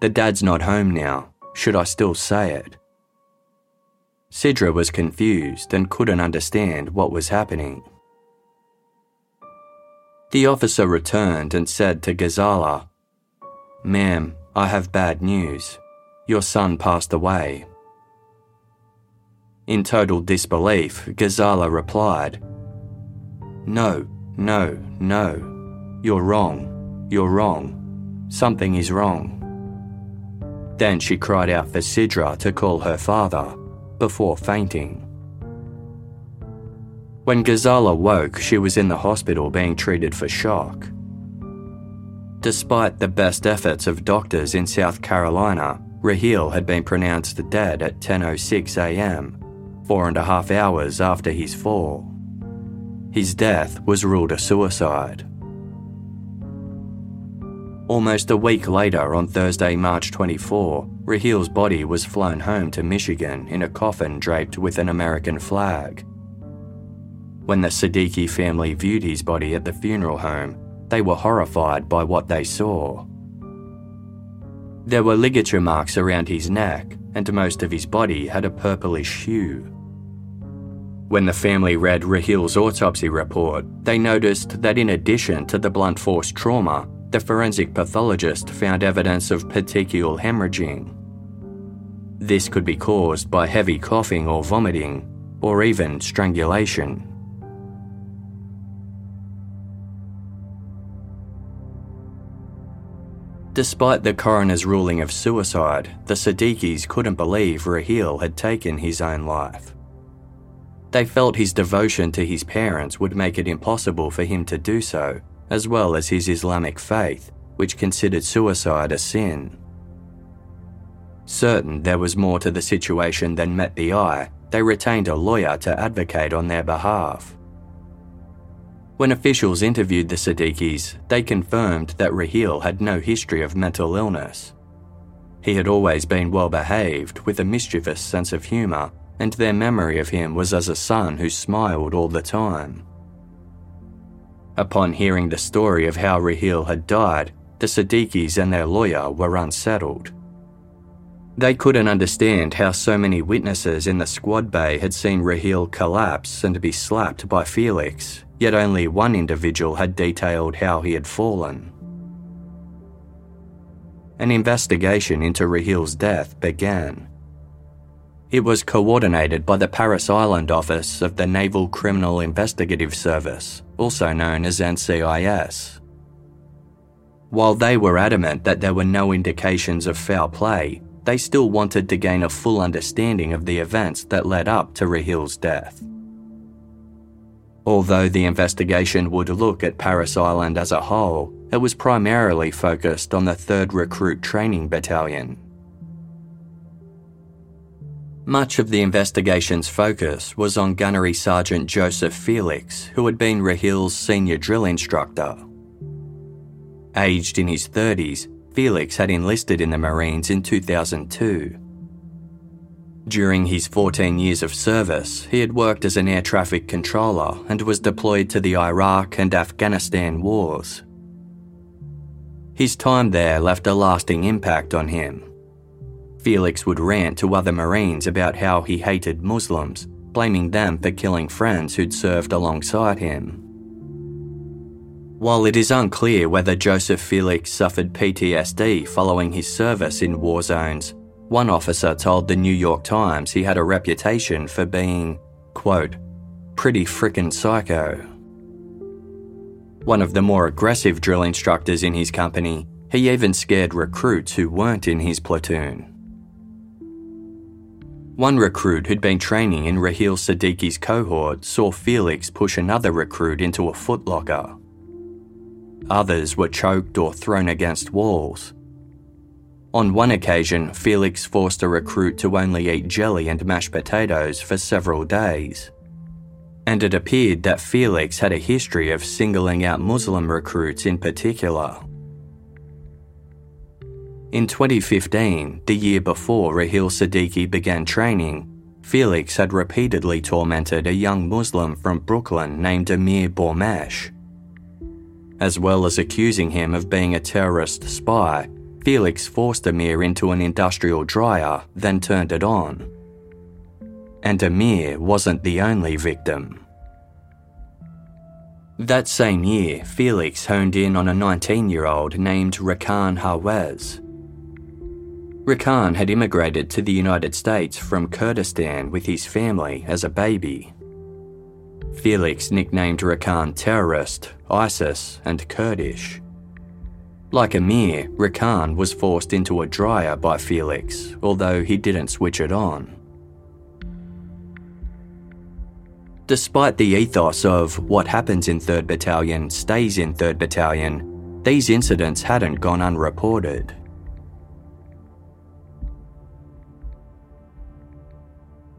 The dad's not home now. Should I still say it? Sidra was confused and couldn't understand what was happening. The officer returned and said to Ghazala, Ma'am, I have bad news. Your son passed away. In total disbelief, Ghazala replied, No, no, no. You're wrong. You're wrong. Something is wrong. Then she cried out for Sidra to call her father, before fainting. When Ghazala woke, she was in the hospital being treated for shock. Despite the best efforts of doctors in South Carolina, Raheel had been pronounced dead at 10.06 am, four and a half hours after his fall. His death was ruled a suicide. Almost a week later, on Thursday, March 24, Raheel's body was flown home to Michigan in a coffin draped with an American flag. When the Siddiqui family viewed his body at the funeral home, they were horrified by what they saw. There were ligature marks around his neck, and most of his body had a purplish hue. When the family read Raheel's autopsy report, they noticed that in addition to the blunt force trauma, the forensic pathologist found evidence of petechial hemorrhaging. This could be caused by heavy coughing or vomiting, or even strangulation. Despite the coroner's ruling of suicide, the Siddiquis couldn't believe Raheel had taken his own life. They felt his devotion to his parents would make it impossible for him to do so, as well as his Islamic faith, which considered suicide a sin. Certain there was more to the situation than met the eye, they retained a lawyer to advocate on their behalf. When officials interviewed the Siddiquis, they confirmed that Raheel had no history of mental illness. He had always been well behaved, with a mischievous sense of humour, and their memory of him was as a son who smiled all the time. Upon hearing the story of how Raheel had died, the Siddiquis and their lawyer were unsettled. They couldn't understand how so many witnesses in the squad bay had seen Raheel collapse and be slapped by Felix, yet only one individual had detailed how he had fallen. An investigation into Raheel's death began. It was coordinated by the Parris Island office of the Naval Criminal Investigative Service, also known as NCIS. While they were adamant that there were no indications of foul play, they still wanted to gain a full understanding of the events that led up to Raheel's death. Although the investigation would look at Parris Island as a whole, it was primarily focused on the 3rd Recruit Training Battalion, much of the investigation's focus was on Gunnery Sergeant Joseph Felix, who had been Raheel's senior drill instructor. Aged in his 30s, Felix had enlisted in the Marines in 2002. During his 14 years of service, he had worked as an air traffic controller and was deployed to the Iraq and Afghanistan wars. His time there left a lasting impact on him. Felix would rant to other Marines about how he hated Muslims, blaming them for killing friends who'd served alongside him. While it is unclear whether Joseph Felix suffered PTSD following his service in war zones, one officer told the New York Times he had a reputation for being, quote, pretty frickin' psycho. One of the more aggressive drill instructors in his company, he even scared recruits who weren't in his platoon. One recruit who'd been training in Raheel Siddiqui's cohort saw Felix push another recruit into a footlocker. Others were choked or thrown against walls. On one occasion, Felix forced a recruit to only eat jelly and mashed potatoes for several days. And it appeared that Felix had a history of singling out Muslim recruits in particular. In 2015, the year before Raheel Siddiqui began training, Felix had repeatedly tormented a young Muslim from Brooklyn named Amir Bourmeche. As well as accusing him of being a terrorist spy, Felix forced Amir into an industrial dryer, then turned it on. And Amir wasn't the only victim. That same year, Felix honed in on a 19 year old named Rakan Hawez. Rakan had immigrated to the United States from Kurdistan with his family as a baby. Felix nicknamed Rakan terrorist, ISIS, and Kurdish. Like Amir, Rakan was forced into a dryer by Felix, although he didn't switch it on. Despite the ethos of what happens in 3rd Battalion stays in 3rd Battalion, these incidents hadn't gone unreported.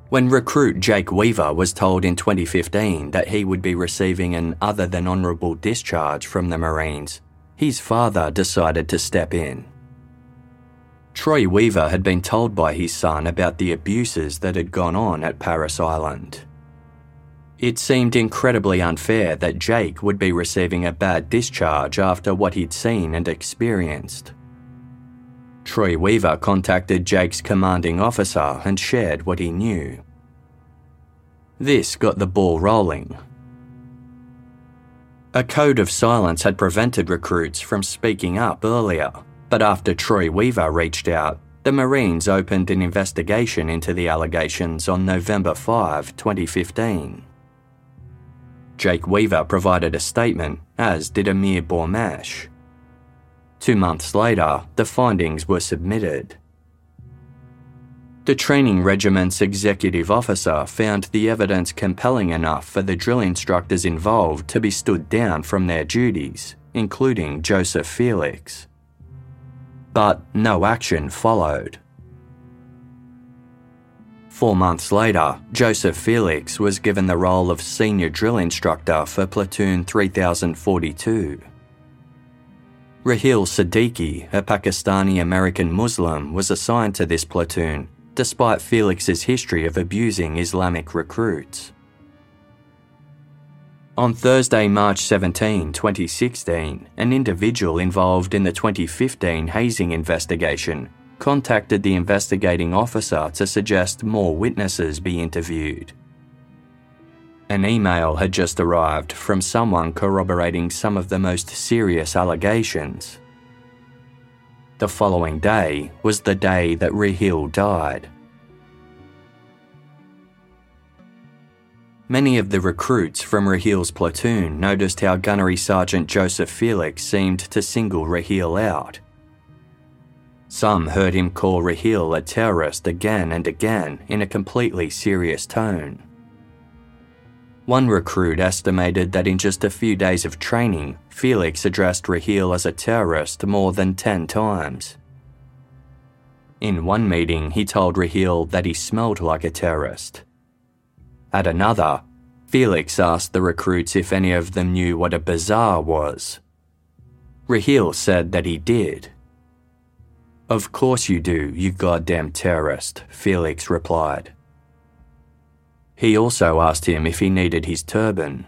When recruit Jake Weaver was told in 2015 that he would be receiving an other than honourable discharge from the Marines, his father decided to step in. Troy Weaver had been told by his son about the abuses that had gone on at Parris Island. It seemed incredibly unfair that Jake would be receiving a bad discharge after what he'd seen and experienced. Troy Weaver contacted Jake's commanding officer and shared what he knew. This got the ball rolling, a code of silence had prevented recruits from speaking up earlier, but after Troy Weaver reached out, the Marines opened an investigation into the allegations on November 5, 2015. Jake Weaver provided a statement, as did Amir Bourmeche. Two months later, the findings were submitted. The training regiment's executive officer found the evidence compelling enough for the drill instructors involved to be stood down from their duties, including Joseph Felix. But no action followed. Four months later, Joseph Felix was given the role of senior drill instructor for Platoon 3042. Raheel Siddiqui, a Pakistani American Muslim, was assigned to this platoon despite Felix's history of abusing Islamic recruits. On Thursday, March 17, 2016, an individual involved in the 2015 hazing investigation contacted the investigating officer to suggest more witnesses be interviewed. An email had just arrived from someone corroborating some of the most serious allegations. The following day was the day that Raheel died. Many of the recruits from Raheel's platoon noticed how Gunnery Sergeant Joseph Felix seemed to single Raheel out. Some heard him call Raheel a terrorist again and again in a completely serious tone. One recruit estimated that in just a few days of training, Felix addressed Raheel as a terrorist more than 10 times. In one meeting, he told Raheel that he smelled like a terrorist. At another, Felix asked the recruits if any of them knew what a bazaar was. Raheel said that he did. Of course you do, you goddamn terrorist, Felix replied. He also asked him if he needed his turban.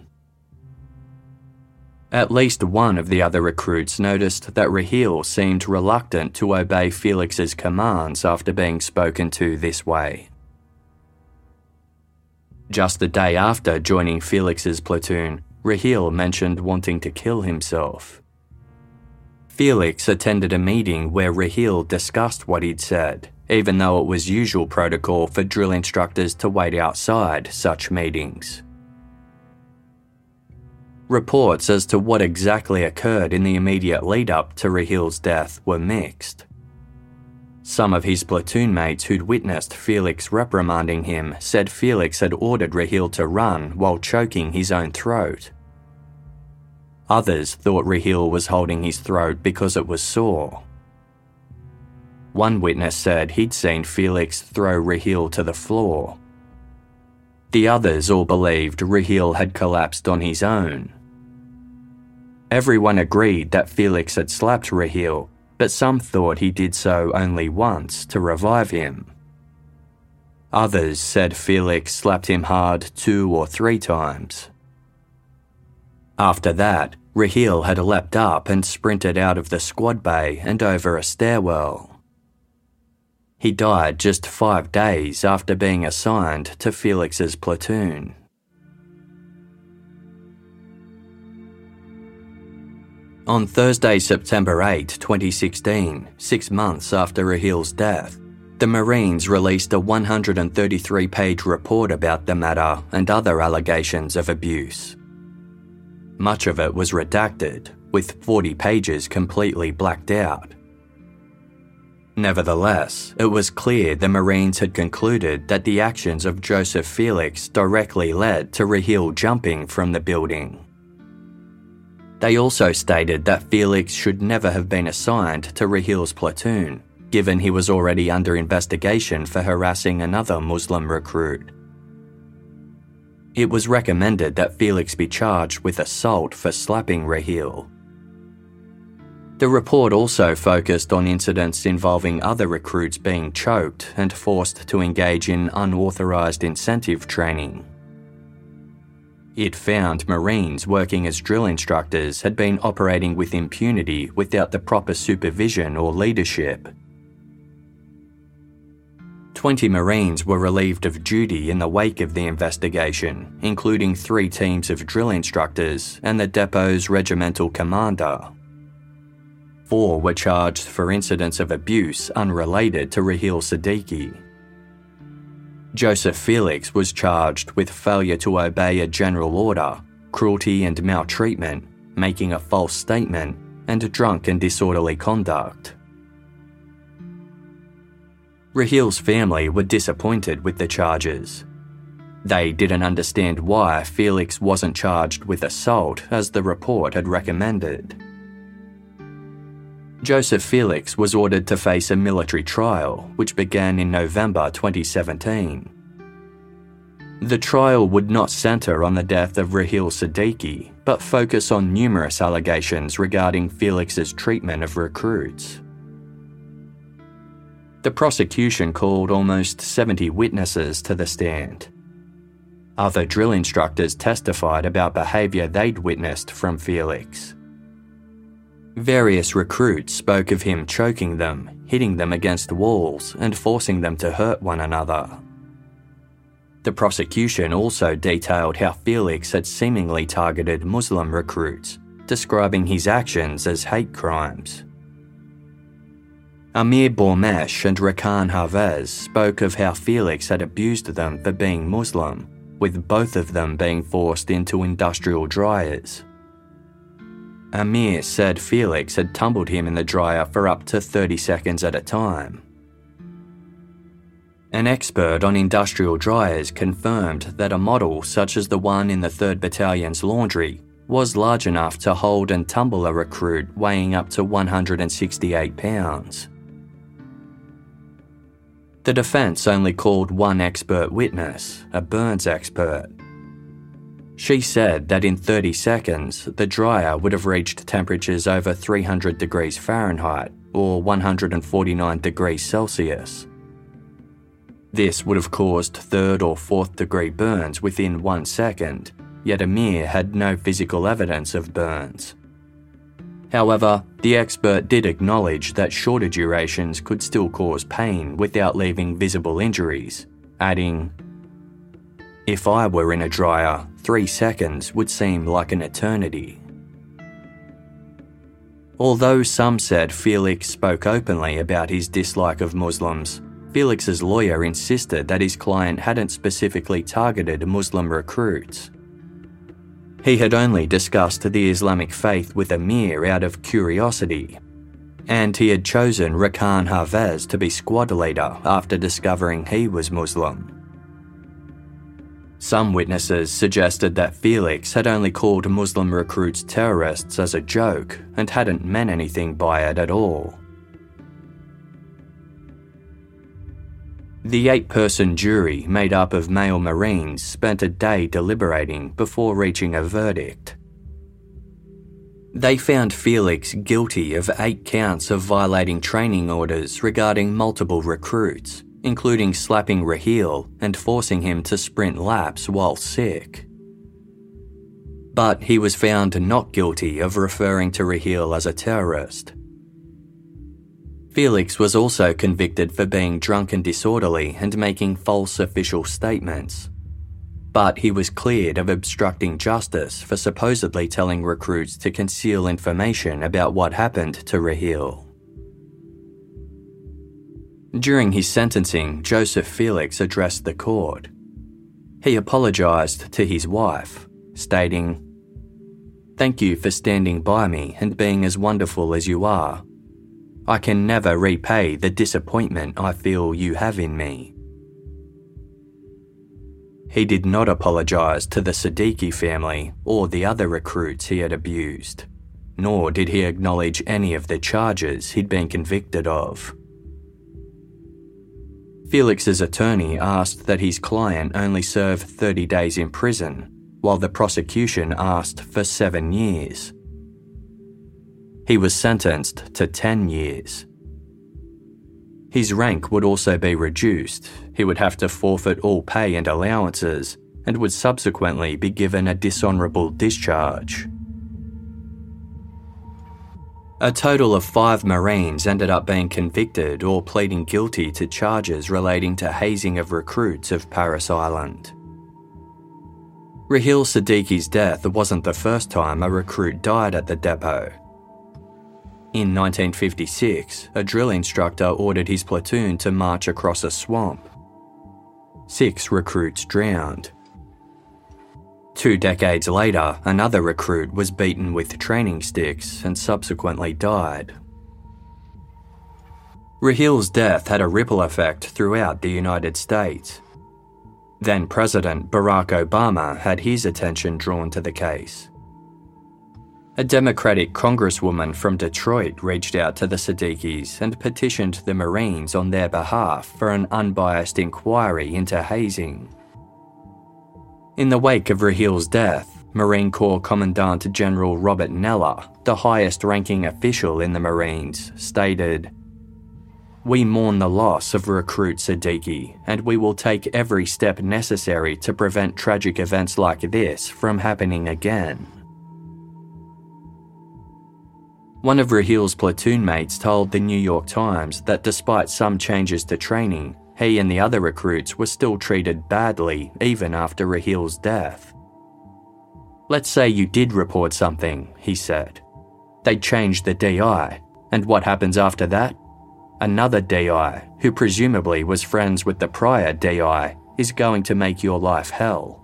At least one of the other recruits noticed that Raheel seemed reluctant to obey Felix's commands after being spoken to this way. Just the day after joining Felix's platoon, Raheel mentioned wanting to kill himself. Felix attended a meeting where Raheel discussed what he'd said, even though it was usual protocol for drill instructors to wait outside such meetings. Reports as to what exactly occurred in the immediate lead up to Raheel's death were mixed. Some of his platoon mates who'd witnessed Felix reprimanding him said Felix had ordered Raheel to run while choking his own throat. Others thought Raheel was holding his throat because it was sore. One witness said he'd seen Felix throw Raheel to the floor. The others all believed Raheel had collapsed on his own. Everyone agreed that Felix had slapped Raheel, but some thought he did so only once to revive him. Others said Felix slapped him hard two or three times. After that, Raheel had leapt up and sprinted out of the squad bay and over a stairwell. He died just five days after being assigned to Felix's platoon. On Thursday, September 8, 2016, six months after Raheel's death, the Marines released a 133 page report about the matter and other allegations of abuse. Much of it was redacted, with 40 pages completely blacked out. Nevertheless, it was clear the Marines had concluded that the actions of Joseph Felix directly led to Raheel jumping from the building. They also stated that Felix should never have been assigned to Raheel's platoon, given he was already under investigation for harassing another Muslim recruit. It was recommended that Felix be charged with assault for slapping Raheel. The report also focused on incidents involving other recruits being choked and forced to engage in unauthorised incentive training. It found Marines working as drill instructors had been operating with impunity without the proper supervision or leadership. 20 Marines were relieved of duty in the wake of the investigation, including three teams of drill instructors and the depot's regimental commander. Four were charged for incidents of abuse unrelated to Raheel Siddiqui. Joseph Felix was charged with failure to obey a general order, cruelty and maltreatment, making a false statement, and drunk and disorderly conduct. Raheel's family were disappointed with the charges. They didn't understand why Felix wasn't charged with assault as the report had recommended. Joseph Felix was ordered to face a military trial, which began in November 2017. The trial would not centre on the death of Raheel Siddiqui, but focus on numerous allegations regarding Felix's treatment of recruits. The prosecution called almost 70 witnesses to the stand. Other drill instructors testified about behaviour they'd witnessed from Felix. Various recruits spoke of him choking them, hitting them against walls, and forcing them to hurt one another. The prosecution also detailed how Felix had seemingly targeted Muslim recruits, describing his actions as hate crimes. Amir Bourmeche and Rakan Hawez spoke of how Felix had abused them for being Muslim, with both of them being forced into industrial dryers. Amir said Felix had tumbled him in the dryer for up to 30 seconds at a time. An expert on industrial dryers confirmed that a model such as the one in the 3rd Battalion's laundry was large enough to hold and tumble a recruit weighing up to 168 pounds. The defence only called one expert witness, a burns expert. She said that in 30 seconds, the dryer would have reached temperatures over 300 degrees Fahrenheit or 149 degrees Celsius. This would have caused third or fourth degree burns within one second, yet Amir had no physical evidence of burns. However, the expert did acknowledge that shorter durations could still cause pain without leaving visible injuries, adding, If I were in a dryer, three seconds would seem like an eternity. Although some said Felix spoke openly about his dislike of Muslims, Felix's lawyer insisted that his client hadn't specifically targeted Muslim recruits. He had only discussed the Islamic faith with Amir out of curiosity, and he had chosen Rakan Hawez to be squad leader after discovering he was Muslim. Some witnesses suggested that Felix had only called Muslim recruits terrorists as a joke and hadn't meant anything by it at all. The eight person jury, made up of male Marines, spent a day deliberating before reaching a verdict. They found Felix guilty of eight counts of violating training orders regarding multiple recruits, including slapping Raheel and forcing him to sprint laps while sick. But he was found not guilty of referring to Raheel as a terrorist. Felix was also convicted for being drunk and disorderly and making false official statements. But he was cleared of obstructing justice for supposedly telling recruits to conceal information about what happened to Raheel. During his sentencing, Joseph Felix addressed the court. He apologised to his wife, stating, Thank you for standing by me and being as wonderful as you are. I can never repay the disappointment I feel you have in me. He did not apologise to the Siddiqui family or the other recruits he had abused, nor did he acknowledge any of the charges he'd been convicted of. Felix's attorney asked that his client only serve 30 days in prison, while the prosecution asked for seven years. He was sentenced to 10 years. His rank would also be reduced, he would have to forfeit all pay and allowances, and would subsequently be given a dishonourable discharge. A total of five Marines ended up being convicted or pleading guilty to charges relating to hazing of recruits of Parris Island. Raheel Siddiqui's death wasn't the first time a recruit died at the depot. In 1956, a drill instructor ordered his platoon to march across a swamp. Six recruits drowned. Two decades later, another recruit was beaten with training sticks and subsequently died. Raheel's death had a ripple effect throughout the United States. Then President Barack Obama had his attention drawn to the case. A Democratic congresswoman from Detroit reached out to the Siddiquis and petitioned the Marines on their behalf for an unbiased inquiry into hazing. In the wake of Raheel's death, Marine Corps Commandant General Robert Neller, the highest ranking official in the Marines, stated We mourn the loss of recruit Siddiqui, and we will take every step necessary to prevent tragic events like this from happening again. One of Raheel's platoon mates told the New York Times that despite some changes to training, he and the other recruits were still treated badly even after Raheel's death. Let's say you did report something, he said. They'd change the DI, and what happens after that? Another DI, who presumably was friends with the prior DI, is going to make your life hell.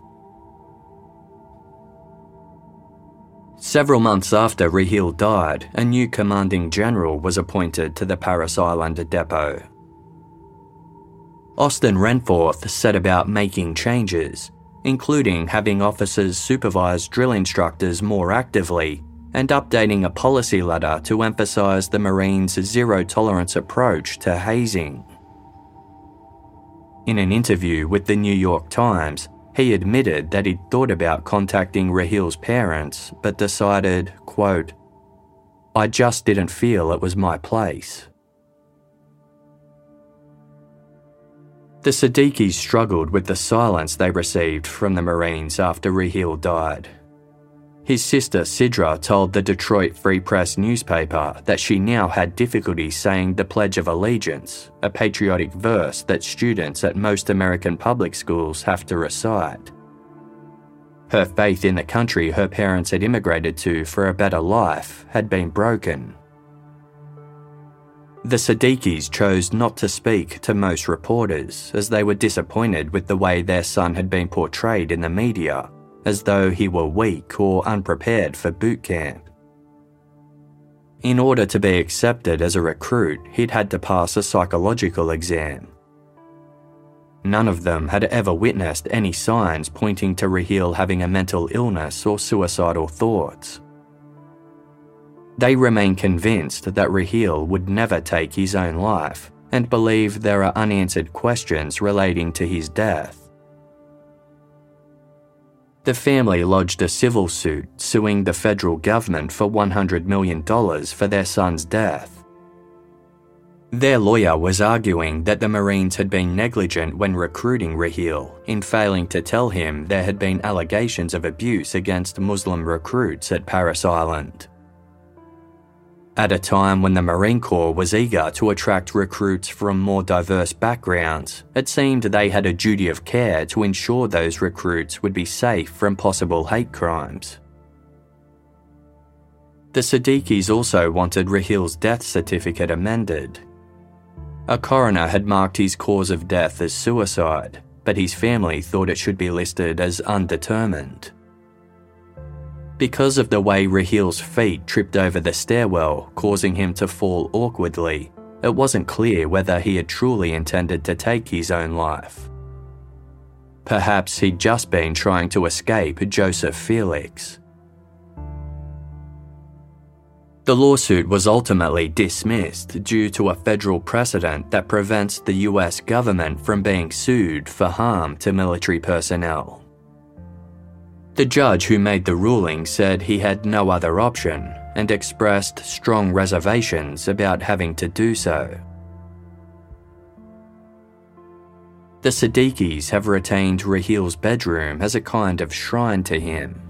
Several months after Raheel died, a new commanding general was appointed to the Parris Island depot. Austin Renforth set about making changes, including having officers supervise drill instructors more actively and updating a policy letter to emphasise the Marines' zero tolerance approach to hazing. In an interview with the New York Times, He admitted that he'd thought about contacting Raheel's parents, but decided, quote, I just didn't feel it was my place. The Siddiquis struggled with the silence they received from the Marines after Raheel died. His sister Sidra told the Detroit Free Press newspaper that she now had difficulty saying the Pledge of Allegiance, a patriotic verse that students at most American public schools have to recite. Her faith in the country her parents had immigrated to for a better life had been broken. The Siddiquis chose not to speak to most reporters as they were disappointed with the way their son had been portrayed in the media as though he were weak or unprepared for boot camp. In order to be accepted as a recruit, he'd had to pass a psychological exam. None of them had ever witnessed any signs pointing to Raheel having a mental illness or suicidal thoughts. They remain convinced that Raheel would never take his own life and believe there are unanswered questions relating to his death. The family lodged a civil suit suing the federal government for $100 million for their son's death. Their lawyer was arguing that the Marines had been negligent when recruiting Raheel in failing to tell him there had been allegations of abuse against Muslim recruits at Parris Island. At a time when the Marine Corps was eager to attract recruits from more diverse backgrounds, it seemed they had a duty of care to ensure those recruits would be safe from possible hate crimes. The Siddiquis also wanted Raheel's death certificate amended. A coroner had marked his cause of death as suicide, but his family thought it should be listed as undetermined. Because of the way Raheel's feet tripped over the stairwell, causing him to fall awkwardly, it wasn't clear whether he had truly intended to take his own life. Perhaps he'd just been trying to escape Joseph Felix. The lawsuit was ultimately dismissed due to a federal precedent that prevents the US government from being sued for harm to military personnel. The judge who made the ruling said he had no other option and expressed strong reservations about having to do so. The Siddiquis have retained Raheel's bedroom as a kind of shrine to him.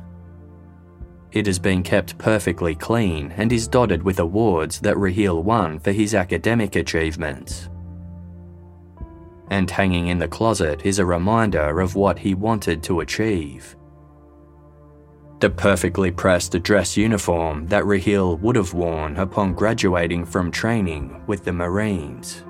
It has been kept perfectly clean and is dotted with awards that Raheel won for his academic achievements. And hanging in the closet is a reminder of what he wanted to achieve the perfectly pressed dress uniform that Raheel would have worn upon graduating from training with the Marines.